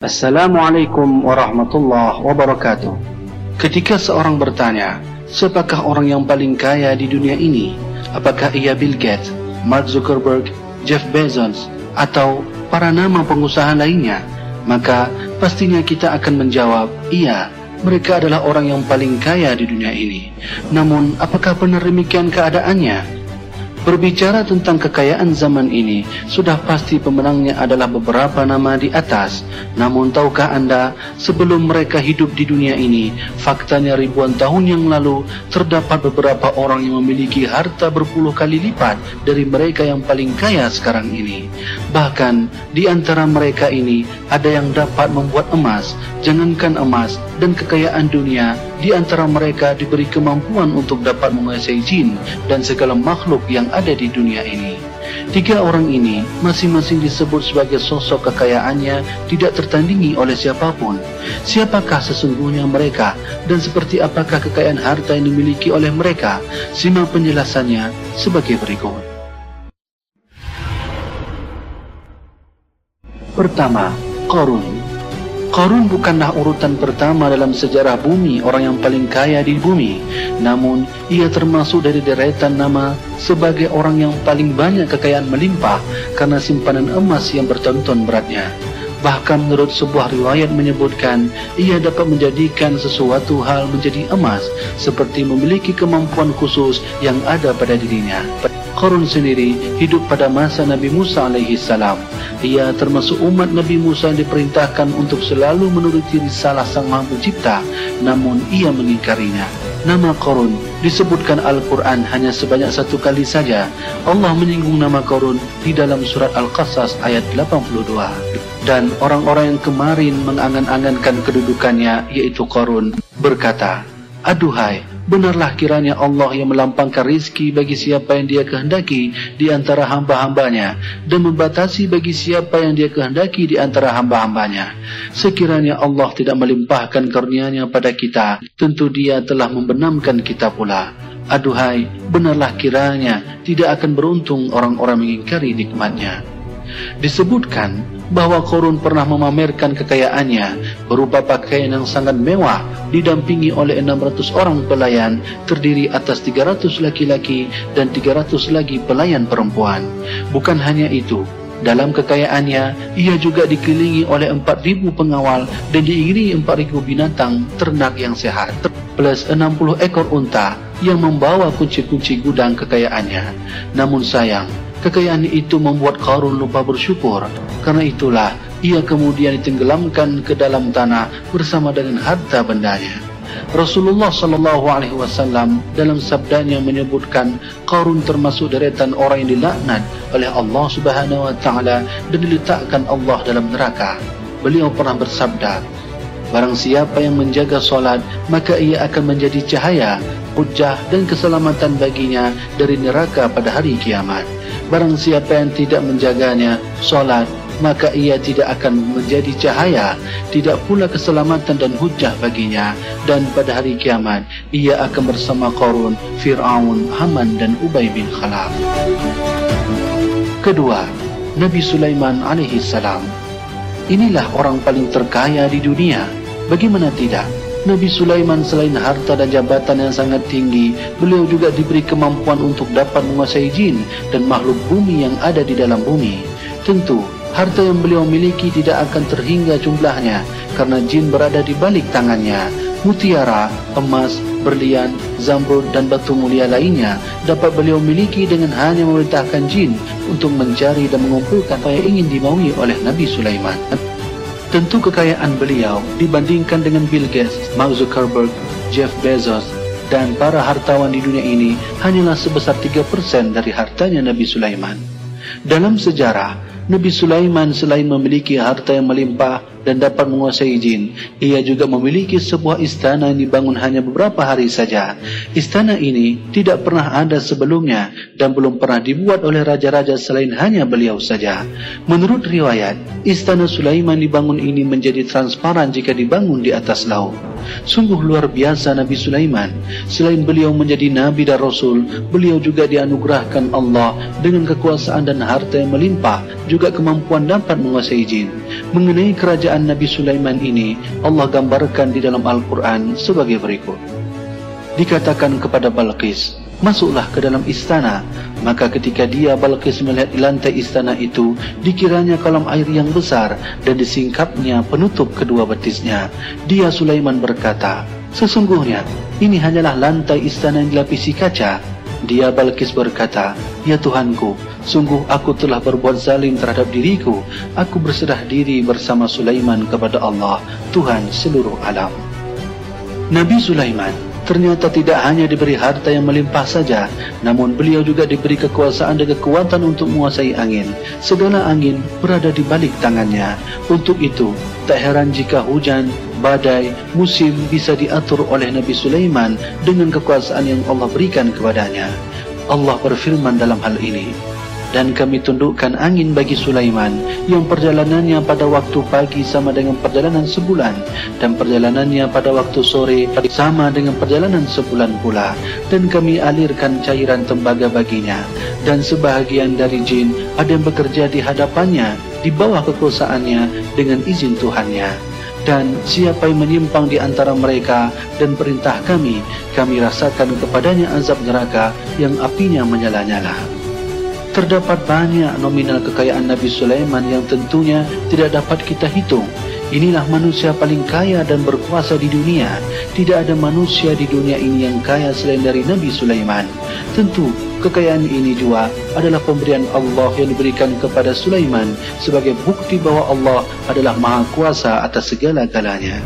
Assalamualaikum warahmatullahi wabarakatuh. Ketika seorang bertanya, siapakah orang yang paling kaya di dunia ini? Apakah ia Bill Gates, Mark Zuckerberg, Jeff Bezos, atau para nama pengusaha lainnya? Maka pastinya kita akan menjawab, iya, mereka adalah orang yang paling kaya di dunia ini. Namun, apakah benar demikian keadaannya? Berbicara tentang kekayaan zaman ini, sudah pasti pemenangnya adalah beberapa nama di atas. Namun tahukah anda, sebelum mereka hidup di dunia ini, faktanya ribuan tahun yang lalu, terdapat beberapa orang yang memiliki harta berpuluh kali lipat dari mereka yang paling kaya sekarang ini. Bahkan, di antara mereka ini, ada yang dapat membuat emas, jangankan emas dan kekayaan dunia, di antara mereka diberi kemampuan untuk dapat menguasai jin dan segala makhluk yang ada di dunia ini. Tiga orang ini masing-masing disebut sebagai sosok kekayaannya tidak tertandingi oleh siapa pun. Siapakah sesungguhnya mereka dan seperti apakah kekayaan harta yang dimiliki oleh mereka? Simak penjelasannya sebagai berikut. Pertama, Korun Qarun bukanlah urutan pertama dalam sejarah bumi orang yang paling kaya di bumi. Namun, ia termasuk dari deretan nama sebagai orang yang paling banyak kekayaan melimpah karena simpanan emas yang bertonton beratnya. Bahkan menurut sebuah riwayat menyebutkan, ia dapat menjadikan sesuatu hal menjadi emas seperti memiliki kemampuan khusus yang ada pada dirinya. Qarun sendiri hidup pada masa Nabi Musa alaihi salam. Ia termasuk umat Nabi Musa yang diperintahkan untuk selalu menuruti risalah Sang Maha Pencipta, namun ia mengingkarinya. Nama Qarun disebutkan Al-Quran hanya sebanyak satu kali saja. Allah menyinggung nama Qarun di dalam surat Al-Qasas ayat 82. Dan orang-orang yang kemarin mengangan-angankan kedudukannya, yaitu Qarun, berkata, Aduhai, benarlah kiranya Allah yang melampangkan rizki bagi siapa yang dia kehendaki di antara hamba-hambanya dan membatasi bagi siapa yang dia kehendaki di antara hamba-hambanya. Sekiranya Allah tidak melimpahkan karunia-Nya pada kita, tentu dia telah membenamkan kita pula. Aduhai, benarlah kiranya tidak akan beruntung orang-orang mengingkari nikmatnya. Disebutkan bahawa Korun pernah memamerkan kekayaannya berupa pakaian yang sangat mewah didampingi oleh 600 orang pelayan terdiri atas 300 laki-laki dan 300 lagi pelayan perempuan. Bukan hanya itu, dalam kekayaannya ia juga dikelilingi oleh 4000 pengawal dan diiringi 4000 binatang ternak yang sehat plus 60 ekor unta yang membawa kunci-kunci gudang kekayaannya. Namun sayang, Kekayaan itu membuat Qarun lupa bersyukur. Karena itulah ia kemudian ditenggelamkan ke dalam tanah bersama dengan harta bendanya. Rasulullah sallallahu alaihi wasallam dalam sabdanya menyebutkan Qarun termasuk deretan orang yang dilaknat oleh Allah Subhanahu wa taala dan diletakkan Allah dalam neraka. Beliau pernah bersabda, Barang siapa yang menjaga solat, maka ia akan menjadi cahaya, hujah dan keselamatan baginya dari neraka pada hari kiamat. Barang siapa yang tidak menjaganya solat, maka ia tidak akan menjadi cahaya, tidak pula keselamatan dan hujah baginya. Dan pada hari kiamat, ia akan bersama Qarun, Fir'aun, Haman dan Ubay bin Khalaf. Kedua, Nabi Sulaiman alaihi salam. Inilah orang paling terkaya di dunia. Bagaimana tidak? Nabi Sulaiman selain harta dan jabatan yang sangat tinggi, beliau juga diberi kemampuan untuk dapat menguasai jin dan makhluk bumi yang ada di dalam bumi. Tentu, harta yang beliau miliki tidak akan terhingga jumlahnya karena jin berada di balik tangannya. Mutiara, emas, berlian, zamrud dan batu mulia lainnya dapat beliau miliki dengan hanya memerintahkan jin untuk mencari dan mengumpulkan apa yang ingin dimaui oleh Nabi Sulaiman. Tentu kekayaan beliau dibandingkan dengan Bill Gates, Mark Zuckerberg, Jeff Bezos dan para hartawan di dunia ini hanyalah sebesar 3% dari hartanya Nabi Sulaiman. Dalam sejarah, Nabi Sulaiman selain memiliki harta yang melimpah dan dapat menguasai jin. Ia juga memiliki sebuah istana yang dibangun hanya beberapa hari saja. Istana ini tidak pernah ada sebelumnya dan belum pernah dibuat oleh raja-raja selain hanya beliau saja. Menurut riwayat, istana Sulaiman dibangun ini menjadi transparan jika dibangun di atas laut. Sungguh luar biasa Nabi Sulaiman. Selain beliau menjadi Nabi dan Rasul, beliau juga dianugerahkan Allah dengan kekuasaan dan harta yang melimpah, juga kemampuan dapat menguasai jin. Mengenai kerajaan kerajaan Nabi Sulaiman ini Allah gambarkan di dalam Al-Quran sebagai berikut. Dikatakan kepada Balqis, masuklah ke dalam istana. Maka ketika dia Balqis melihat lantai istana itu, dikiranya kolam air yang besar dan disingkapnya penutup kedua betisnya. Dia Sulaiman berkata, sesungguhnya ini hanyalah lantai istana yang dilapisi kaca. Dia Balqis berkata, Ya Tuhanku, sungguh aku telah berbuat zalim terhadap diriku. Aku berserah diri bersama Sulaiman kepada Allah, Tuhan seluruh alam. Nabi Sulaiman ternyata tidak hanya diberi harta yang melimpah saja, namun beliau juga diberi kekuasaan dan kekuatan untuk menguasai angin. Segala angin berada di balik tangannya. Untuk itu, tak heran jika hujan, badai, musim bisa diatur oleh Nabi Sulaiman dengan kekuasaan yang Allah berikan kepadanya. Allah berfirman dalam hal ini, dan kami tundukkan angin bagi Sulaiman yang perjalanannya pada waktu pagi sama dengan perjalanan sebulan dan perjalanannya pada waktu sore sama dengan perjalanan sebulan pula. Dan kami alirkan cairan tembaga baginya. Dan sebahagian dari jin ada yang bekerja di hadapannya di bawah kekuasaannya dengan izin Tuhannya. Dan siapa yang menyimpang di antara mereka dan perintah kami kami rasakan kepadanya azab neraka yang apinya menyala-nyala terdapat banyak nominal kekayaan Nabi Sulaiman yang tentunya tidak dapat kita hitung. Inilah manusia paling kaya dan berkuasa di dunia. Tidak ada manusia di dunia ini yang kaya selain dari Nabi Sulaiman. Tentu, kekayaan ini juga adalah pemberian Allah yang diberikan kepada Sulaiman sebagai bukti bahwa Allah adalah maha kuasa atas segala-galanya.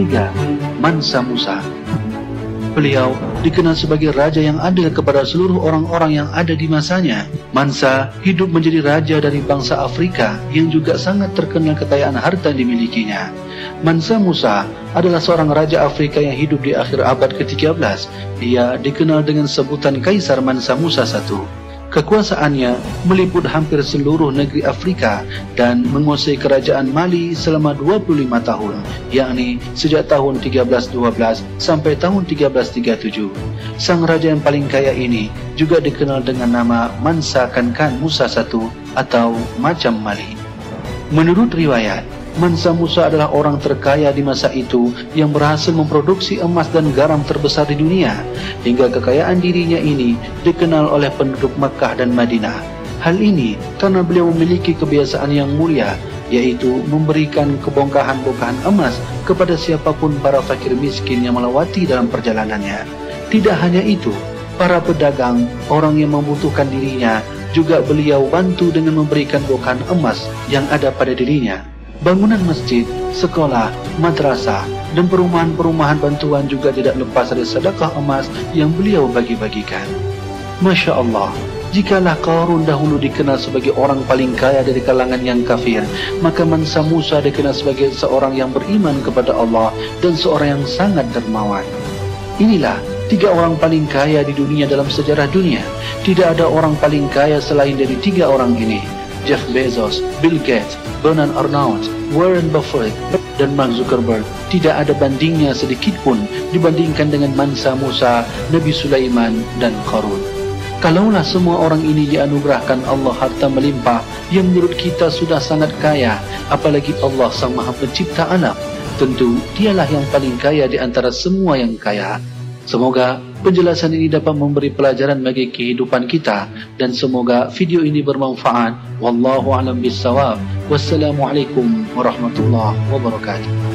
3. Mansa Musa Beliau dikenal sebagai raja yang adil kepada seluruh orang-orang yang ada di masanya. Mansa hidup menjadi raja dari bangsa Afrika yang juga sangat terkenal kekayaan harta dimilikinya. Mansa Musa adalah seorang raja Afrika yang hidup di akhir abad ke-13. Dia dikenal dengan sebutan Kaisar Mansa Musa I. Kekuasaannya meliput hampir seluruh negeri Afrika dan menguasai kerajaan Mali selama 25 tahun, yakni sejak tahun 1312 sampai tahun 1337. Sang raja yang paling kaya ini juga dikenal dengan nama Mansa Kankan Musa I atau Macam Mali. Menurut riwayat, Mansa Musa adalah orang terkaya di masa itu yang berhasil memproduksi emas dan garam terbesar di dunia hingga kekayaan dirinya ini dikenal oleh penduduk Makkah dan Madinah. Hal ini karena beliau memiliki kebiasaan yang mulia yaitu memberikan kebongkahan-bongkahan emas kepada siapa pun para fakir miskin yang melewati dalam perjalanannya. Tidak hanya itu, para pedagang, orang yang membutuhkan dirinya juga beliau bantu dengan memberikan bongkahan emas yang ada pada dirinya. Bangunan masjid, sekolah, madrasah dan perumahan-perumahan bantuan juga tidak lepas dari sedekah emas yang beliau bagi-bagikan. Masya Allah, jikalah Qarun dahulu dikenal sebagai orang paling kaya dari kalangan yang kafir, maka Mansa Musa dikenal sebagai seorang yang beriman kepada Allah dan seorang yang sangat dermawan. Inilah tiga orang paling kaya di dunia dalam sejarah dunia. Tidak ada orang paling kaya selain dari tiga orang ini. Jeff Bezos, Bill Gates, Bernard Arnault, Warren Buffett dan Mark Zuckerberg tidak ada bandingnya sedikit pun dibandingkan dengan Mansa Musa, Nabi Sulaiman dan Qarun. Kalaulah semua orang ini dianugerahkan Allah harta melimpah yang menurut kita sudah sangat kaya, apalagi Allah Sang Maha Pencipta alam, tentu dialah yang paling kaya di antara semua yang kaya. Semoga penjelasan ini dapat memberi pelajaran bagi kehidupan kita dan semoga video ini bermanfaat. Wallahu a'lam bissawab. Wassalamualaikum warahmatullahi wabarakatuh.